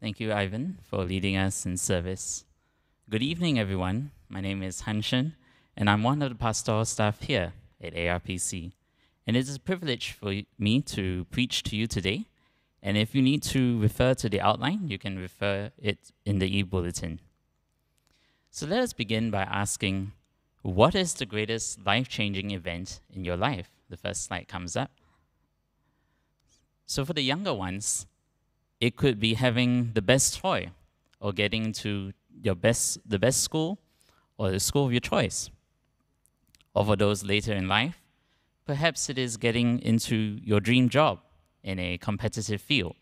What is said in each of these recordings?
Thank you, Ivan, for leading us in service. Good evening, everyone. My name is Han Shen, and I'm one of the pastoral staff here at ARPC. And it is a privilege for me to preach to you today. And if you need to refer to the outline, you can refer it in the e bulletin. So let us begin by asking what is the greatest life changing event in your life? The first slide comes up. So for the younger ones, it could be having the best toy or getting to your best the best school or the school of your choice. Or for those later in life, perhaps it is getting into your dream job in a competitive field.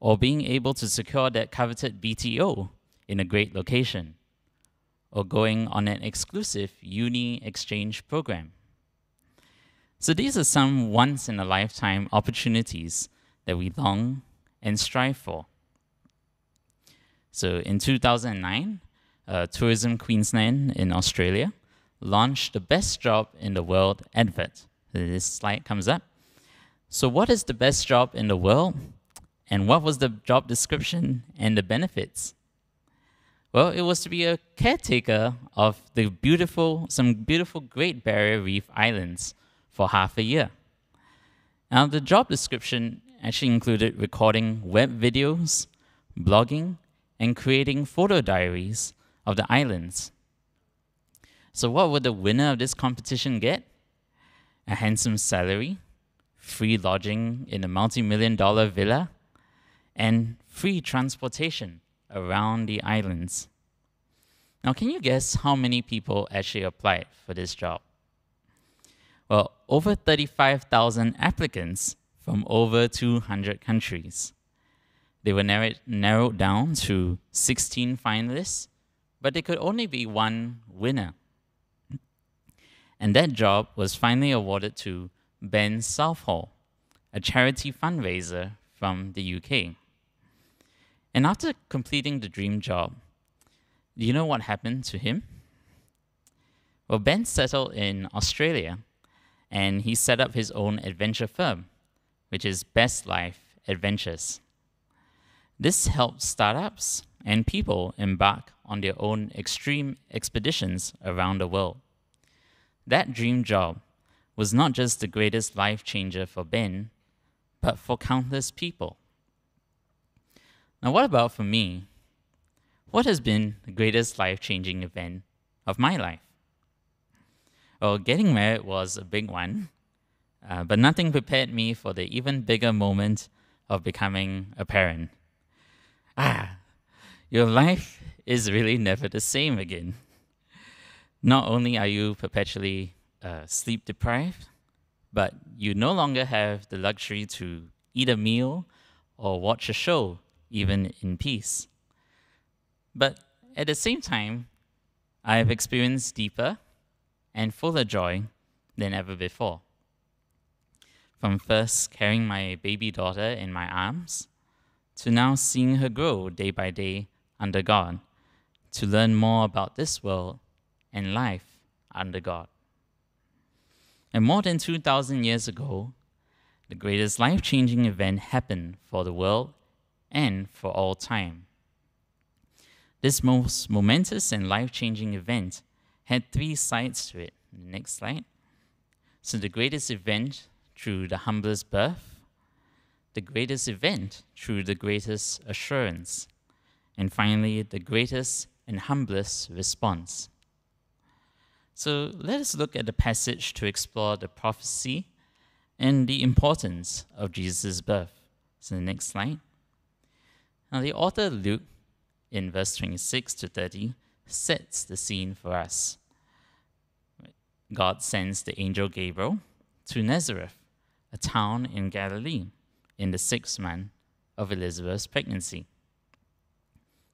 Or being able to secure that coveted BTO in a great location. Or going on an exclusive uni exchange program. So these are some once in a lifetime opportunities that we long and strive for. So in 2009, uh, Tourism Queensland in Australia launched the best job in the world advert. This slide comes up. So, what is the best job in the world? And what was the job description and the benefits? Well, it was to be a caretaker of the beautiful, some beautiful Great Barrier Reef islands for half a year. Now, the job description actually included recording web videos, blogging, and creating photo diaries of the islands. So, what would the winner of this competition get? A handsome salary, free lodging in a multi million dollar villa, and free transportation around the islands. Now, can you guess how many people actually applied for this job? Well, over 35,000 applicants from over 200 countries. They were narrowed, narrowed down to 16 finalists, but there could only be one winner. And that job was finally awarded to Ben Southall, a charity fundraiser from the UK. And after completing the dream job, do you know what happened to him? Well, Ben settled in Australia and he set up his own adventure firm which is Best Life Adventures. This helps startups and people embark on their own extreme expeditions around the world. That dream job was not just the greatest life changer for Ben, but for countless people. Now, what about for me? What has been the greatest life changing event of my life? Well, getting married was a big one, uh, but nothing prepared me for the even bigger moment of becoming a parent. Ah, your life is really never the same again. Not only are you perpetually uh, sleep deprived, but you no longer have the luxury to eat a meal or watch a show, even in peace. But at the same time, I have experienced deeper and fuller joy than ever before from first carrying my baby daughter in my arms to now seeing her grow day by day under God, to learn more about this world and life under God. And more than 2,000 years ago, the greatest life changing event happened for the world and for all time. This most momentous and life changing event had three sides to it. Next slide. So, the greatest event through the humblest birth, the greatest event through the greatest assurance, and finally, the greatest and humblest response. So let us look at the passage to explore the prophecy and the importance of Jesus' birth. So, the next slide. Now, the author Luke, in verse 26 to 30, sets the scene for us. God sends the angel Gabriel to Nazareth, a town in Galilee, in the sixth month of Elizabeth's pregnancy.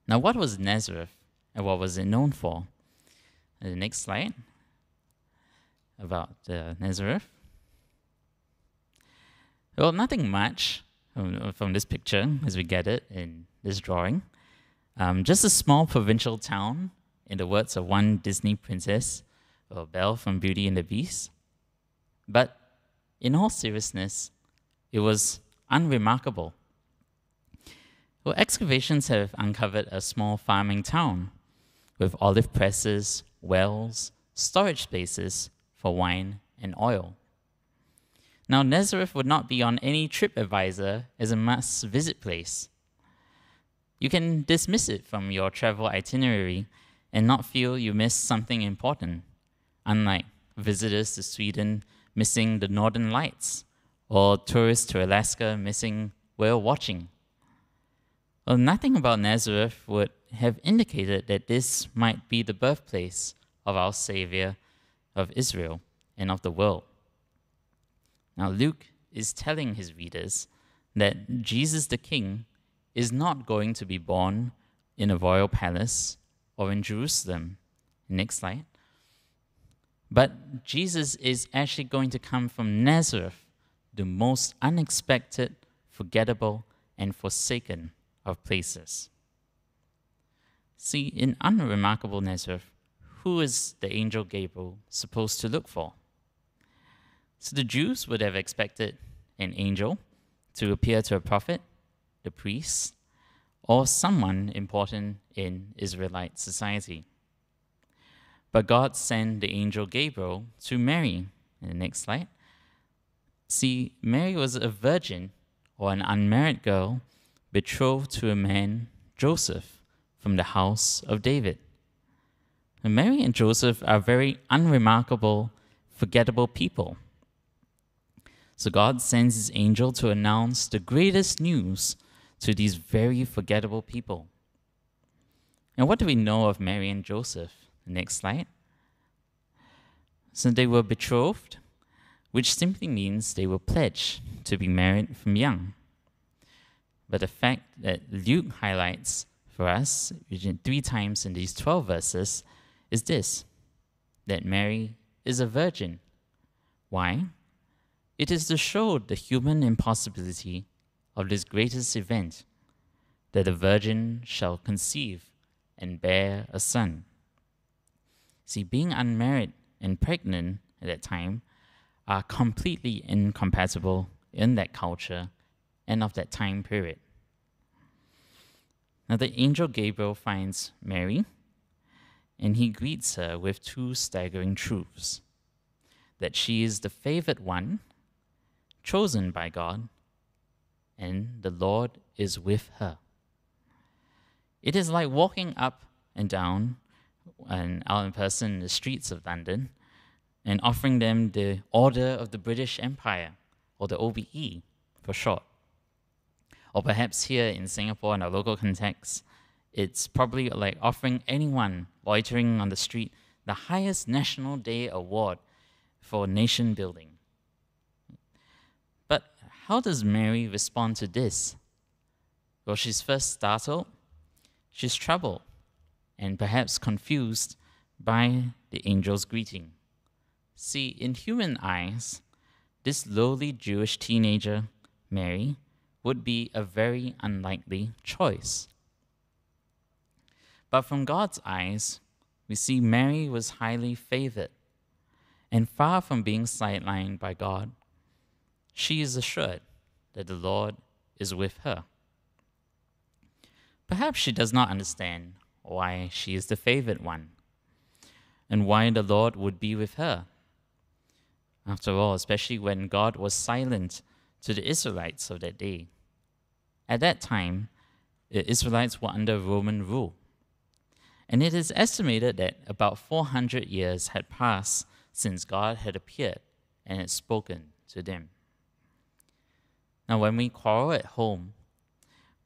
Now, what was Nazareth and what was it known for? The next slide about uh, Nazareth. Well, nothing much from, from, this picture as we get it in this drawing. Um, just a small provincial town, in the words of one Disney princess, or Belle from Beauty and the Beast. But in all seriousness, it was unremarkable. Well, excavations have uncovered a small farming town with olive presses, wells, storage spaces for wine and oil. Now, Nazareth would not be on any TripAdvisor as a must visit place. You can dismiss it from your travel itinerary and not feel you missed something important, unlike visitors to Sweden missing the northern lights or tourists to Alaska missing whale watching. Well, nothing about Nazareth would have indicated that this might be the birthplace of our Savior of Israel and of the world. Now, Luke is telling his readers that Jesus the King is not going to be born in a royal palace or in Jerusalem. Next slide. But Jesus is actually going to come from Nazareth, the most unexpected, forgettable, and forsaken of places. See, in unremarkable Nazareth, who is the angel Gabriel supposed to look for? So the Jews would have expected an angel to appear to a prophet, the priest, or someone important in Israelite society. But God sent the angel Gabriel to Mary. In the next slide. See, Mary was a virgin or an unmarried girl betrothed to a man, Joseph, from the house of David. And Mary and Joseph are very unremarkable, forgettable people. So God sends his angel to announce the greatest news to these very forgettable people. And what do we know of Mary and Joseph? Next slide. So they were betrothed, which simply means they were pledged to be married from young. But the fact that Luke highlights for us three times in these 12 verses is this that Mary is a virgin. Why? It is to show the human impossibility of this greatest event that a virgin shall conceive and bear a son. See, being unmarried and pregnant at that time are completely incompatible in that culture and of that time period. Now, the angel Gabriel finds Mary and he greets her with two staggering truths that she is the favored one, chosen by God, and the Lord is with her. It is like walking up and down and out in person in the streets of London and offering them the Order of the British Empire, or the OBE for short. Or perhaps here in Singapore, in our local context, it's probably like offering anyone loitering on the street the highest National Day award for nation building. But how does Mary respond to this? Well, she's first startled, she's troubled, and perhaps confused by the angel's greeting. See, in human eyes, this lowly Jewish teenager, Mary, would be a very unlikely choice. But from God's eyes, we see Mary was highly favored, and far from being sidelined by God, she is assured that the Lord is with her. Perhaps she does not understand why she is the favored one and why the Lord would be with her. After all, especially when God was silent to the Israelites of that day. At that time, the Israelites were under Roman rule. And it is estimated that about 400 years had passed since God had appeared and had spoken to them. Now, when we quarrel at home,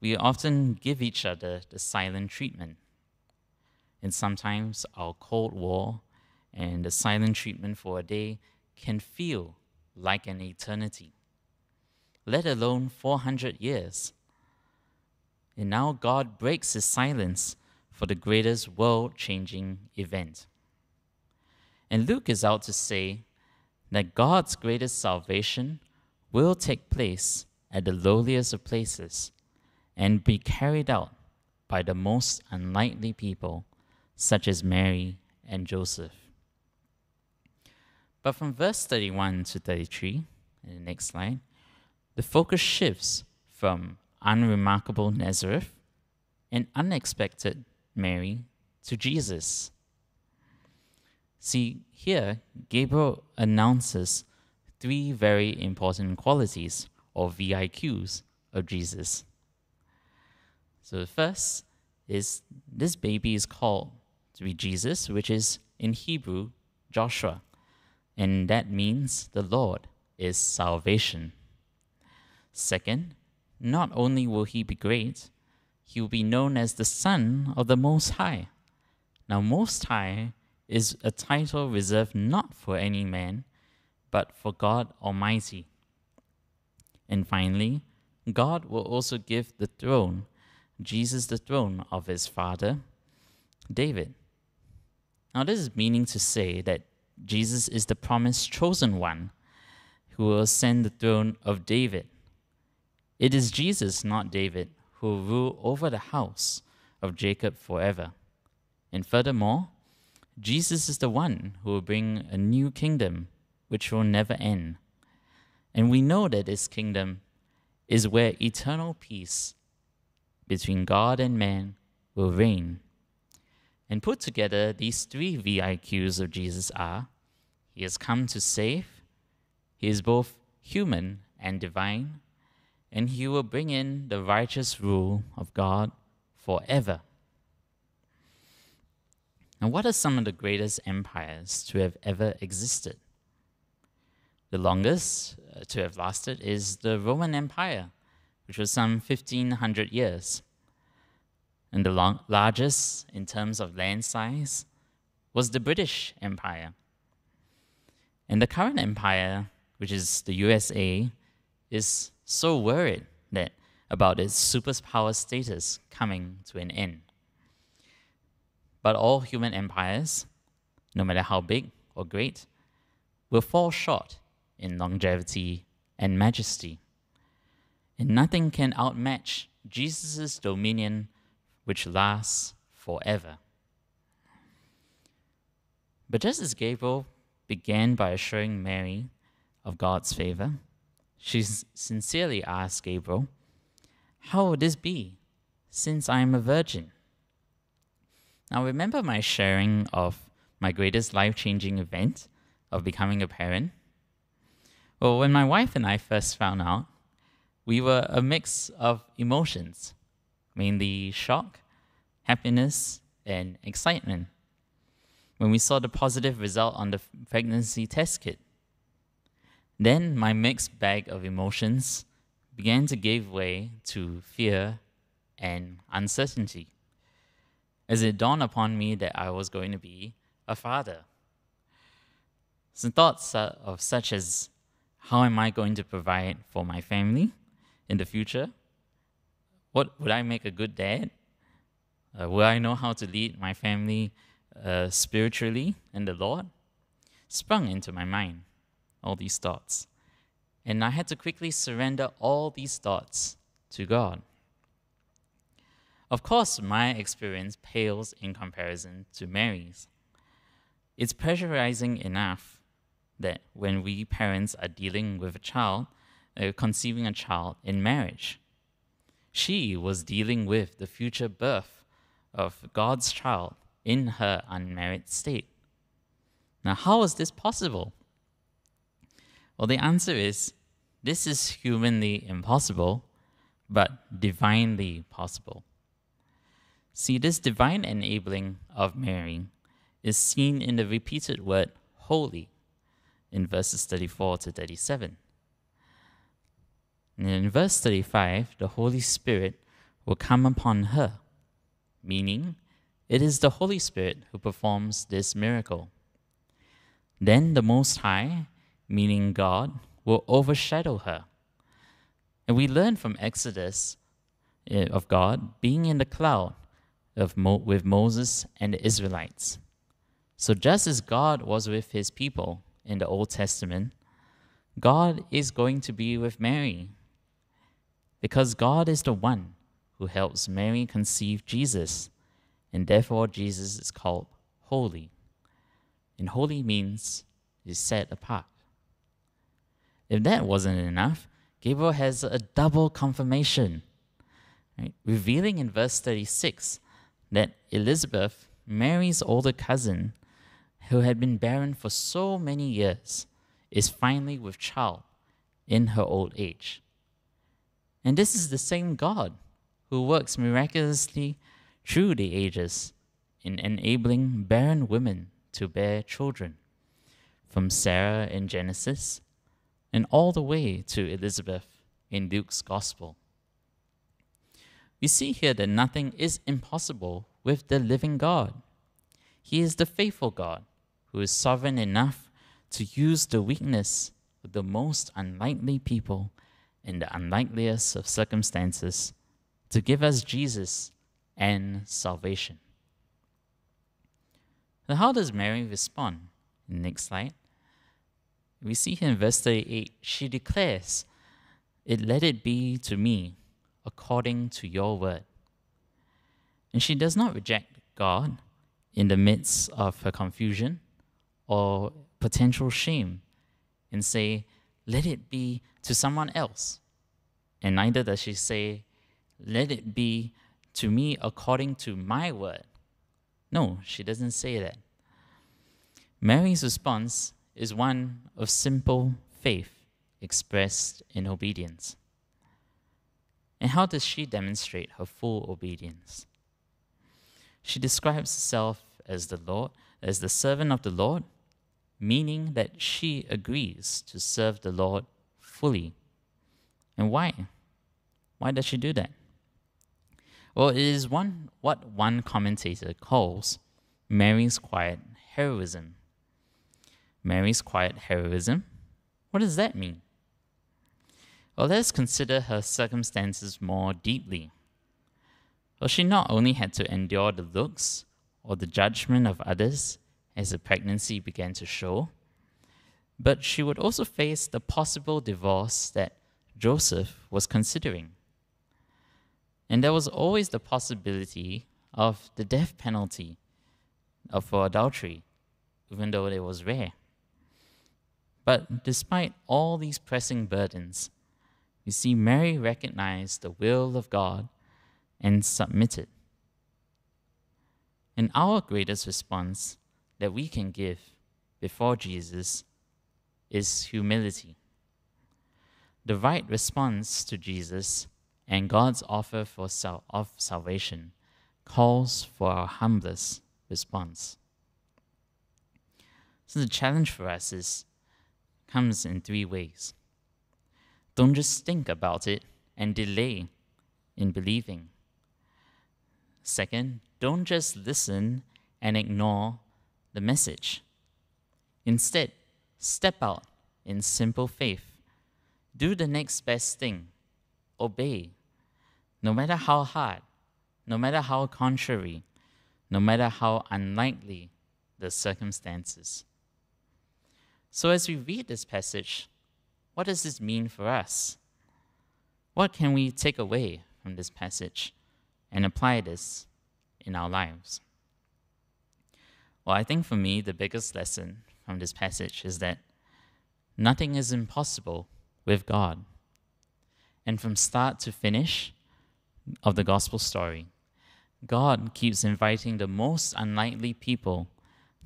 we often give each other the silent treatment. And sometimes our Cold War and the silent treatment for a day can feel like an eternity, let alone 400 years. And now God breaks his silence for the greatest world changing event. And Luke is out to say that God's greatest salvation will take place at the lowliest of places and be carried out by the most unlikely people such as Mary and Joseph. But from verse 31 to 33, in the next slide, the focus shifts from unremarkable Nazareth and unexpected Mary to Jesus. See, here, Gabriel announces three very important qualities or VIQs of Jesus. So the first is this baby is called to be Jesus, which is in Hebrew Joshua, and that means the Lord is salvation. Second, not only will he be great, he will be known as the Son of the Most High. Now, Most High is a title reserved not for any man, but for God Almighty. And finally, God will also give the throne, Jesus the throne of his father, David. Now, this is meaning to say that Jesus is the promised chosen one who will ascend the throne of David. It is Jesus, not David, who will rule over the house of Jacob forever. And furthermore, Jesus is the one who will bring a new kingdom which will never end. And we know that this kingdom is where eternal peace between God and man will reign. And put together, these three VIQs of Jesus are He has come to save, He is both human and divine, and He will bring in the righteous rule of God forever. And what are some of the greatest empires to have ever existed? The longest uh, to have lasted is the Roman Empire, which was some 1500 years. And the long, largest in terms of land size was the British Empire. And the current empire, which is the USA, is so worried that about its superpower status coming to an end. But all human empires, no matter how big or great, will fall short in longevity and majesty. And nothing can outmatch Jesus' dominion, which lasts forever. But just as Gabriel began by assuring Mary of God's favor, she sincerely asked Gabriel, How will this be, since I am a virgin? Now, remember my sharing of my greatest life changing event of becoming a parent? Well, when my wife and I first found out, we were a mix of emotions, mainly shock, happiness, and excitement when we saw the positive result on the pregnancy test kit. Then my mixed bag of emotions began to give way to fear and uncertainty as it dawned upon me that I was going to be a father. Some thoughts of such as how am I going to provide for my family in the future? What would I make a good dad? Uh, will I know how to lead my family uh, spiritually in the Lord? Sprung into my mind, all these thoughts. And I had to quickly surrender all these thoughts to God. Of course, my experience pales in comparison to Mary's. It's pressurizing enough that when we parents are dealing with a child, uh, conceiving a child in marriage, she was dealing with the future birth of God's child in her unmarried state. Now, how is this possible? Well, the answer is this is humanly impossible, but divinely possible. See, this divine enabling of Mary is seen in the repeated word holy in verses 34 to 37. And in verse 35, the Holy Spirit will come upon her, meaning it is the Holy Spirit who performs this miracle. Then the Most High, meaning God, will overshadow her. And we learn from Exodus eh, of God being in the cloud of Mo- with Moses and the Israelites. So, just as God was with his people in the Old Testament, God is going to be with Mary. Because God is the one who helps Mary conceive Jesus, and therefore Jesus is called holy. And holy means is set apart. If that wasn't enough, Gabriel has a double confirmation right? revealing in verse 36 that Elizabeth, Mary's older cousin, who had been barren for so many years, is finally with child in her old age. And this is the same God who works miraculously through the ages in enabling barren women to bear children, from Sarah in Genesis and all the way to Elizabeth in Luke's Gospel. We see here that nothing is impossible with the living God. He is the faithful God who is sovereign enough to use the weakness of the most unlikely people in the unlikeliest of circumstances to give us Jesus and salvation. Now, how does Mary respond? Next slide. We see here in verse 38, she declares, It let it be to me according to your word. And she does not reject God in the midst of her confusion or potential shame and say, Let it be to someone else. And neither does she say, Let it be to me according to my word. No, she doesn't say that. Mary's response is one of simple faith expressed in obedience. And how does she demonstrate her full obedience? She describes herself as the Lord, as the servant of the Lord, meaning that she agrees to serve the Lord fully. And why? Why does she do that? Well, it is one what one commentator calls Mary's quiet heroism. Mary's quiet heroism? What does that mean? Well, let's consider her circumstances more deeply. Well, she not only had to endure the looks or the judgment of others as the pregnancy began to show, but she would also face the possible divorce that Joseph was considering. And there was always the possibility of the death penalty for adultery, even though it was rare. But despite all these pressing burdens, you see, Mary recognized the will of God and submitted. And our greatest response that we can give before Jesus is humility. The right response to Jesus and God's offer for sal- of salvation calls for our humblest response. So the challenge for us is comes in three ways. Don't just think about it and delay in believing. Second, don't just listen and ignore the message. Instead, step out in simple faith. Do the next best thing. Obey. No matter how hard, no matter how contrary, no matter how unlikely the circumstances. So, as we read this passage, what does this mean for us? What can we take away from this passage and apply this in our lives? Well, I think for me, the biggest lesson from this passage is that nothing is impossible with God. And from start to finish of the gospel story, God keeps inviting the most unlikely people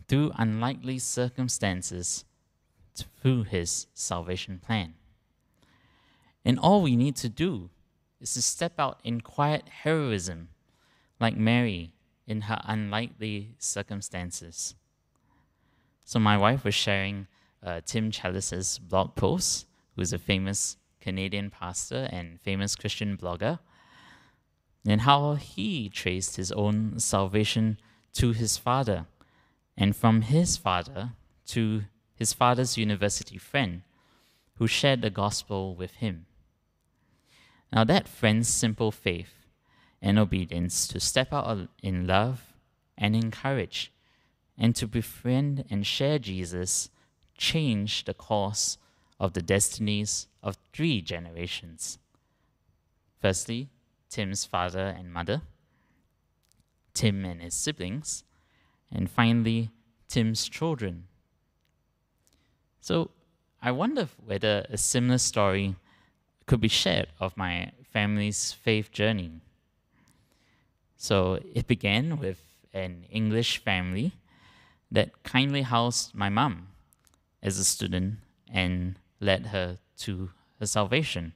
through unlikely circumstances through his salvation plan. And all we need to do is to step out in quiet heroism, like Mary in her unlikely circumstances. So, my wife was sharing uh, Tim Challies' blog post, who's a famous Canadian pastor and famous Christian blogger, and how he traced his own salvation to his father, and from his father to his father's university friend, who shared the gospel with him. Now, that friend's simple faith and obedience to step out in love and in courage and to befriend and share Jesus change the course of the destinies of three generations. Firstly, Tim's father and mother, Tim and his siblings, and finally, Tim's children so I wonder whether a similar story could be shared of my family's faith journey So it began with an English family that kindly housed my mum as a student and led her to her salvation.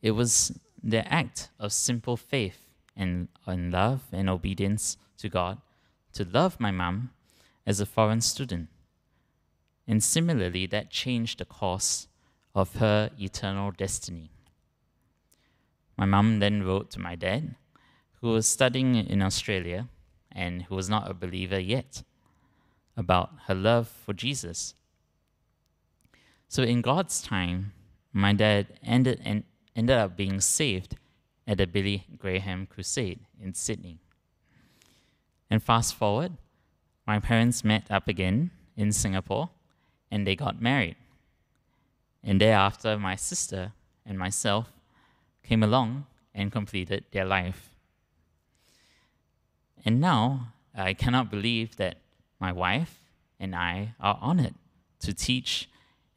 It was their act of simple faith and, and love and obedience to God to love my mum as a foreign student. And similarly, that changed the course of her eternal destiny. My mum then wrote to my dad, who was studying in Australia and who was not a believer yet, about her love for Jesus. So, in God's time, my dad ended, and ended up being saved at the Billy Graham Crusade in Sydney. And fast forward, my parents met up again in Singapore and they got married. And thereafter, my sister and myself came along and completed their life. And now, I cannot believe that my wife and I are honored to teach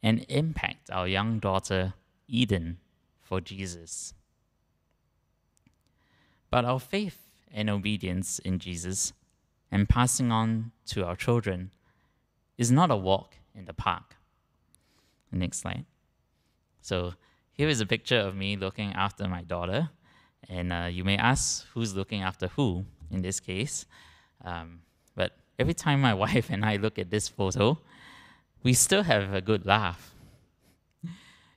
and impact our young daughter, Eden, for Jesus. But our faith and obedience in Jesus and passing on to our children is not a walk in the park. Next slide. So here is a picture of me looking after my daughter. And uh, you may ask who's looking after who in this case. Um, but every time my wife and I look at this photo, we still have a good laugh.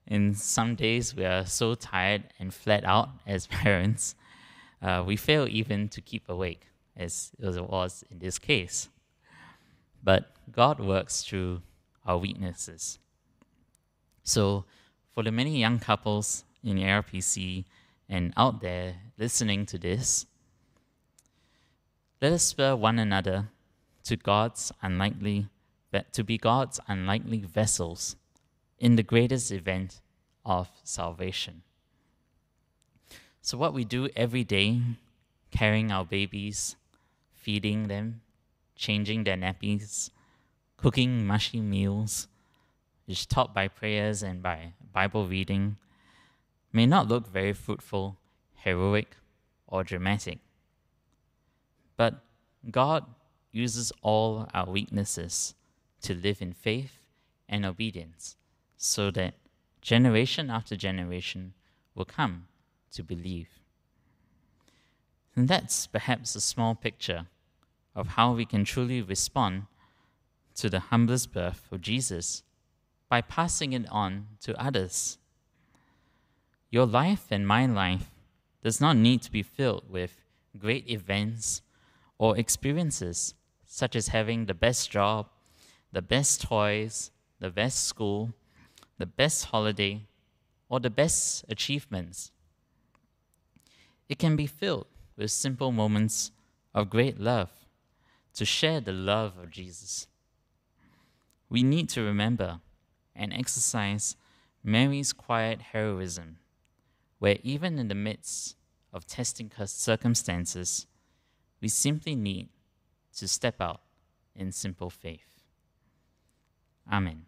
In some days, we are so tired and flat out as parents, uh, we fail even to keep awake, as it was in this case. But God works through our weaknesses. So, for the many young couples in ARPC and out there listening to this, let us spur one another to God's unlikely to be God's unlikely vessels in the greatest event of salvation. So what we do every day, carrying our babies, feeding them, changing their nappies, cooking mushy meals, is taught by prayers and by Bible reading, may not look very fruitful, heroic, or dramatic. But God uses all our weaknesses to live in faith and obedience so that generation after generation will come to believe. And that's perhaps a small picture of how we can truly respond to the humblest birth of Jesus by passing it on to others. Your life and my life does not need to be filled with great events or experiences, such as having the best job, the best toys, the best school, the best holiday, or the best achievements. It can be filled with simple moments of great love to share the love of Jesus. We need to remember and exercise Mary's quiet heroism, where even in the midst of testing circumstances, we simply need to step out in simple faith. Amen.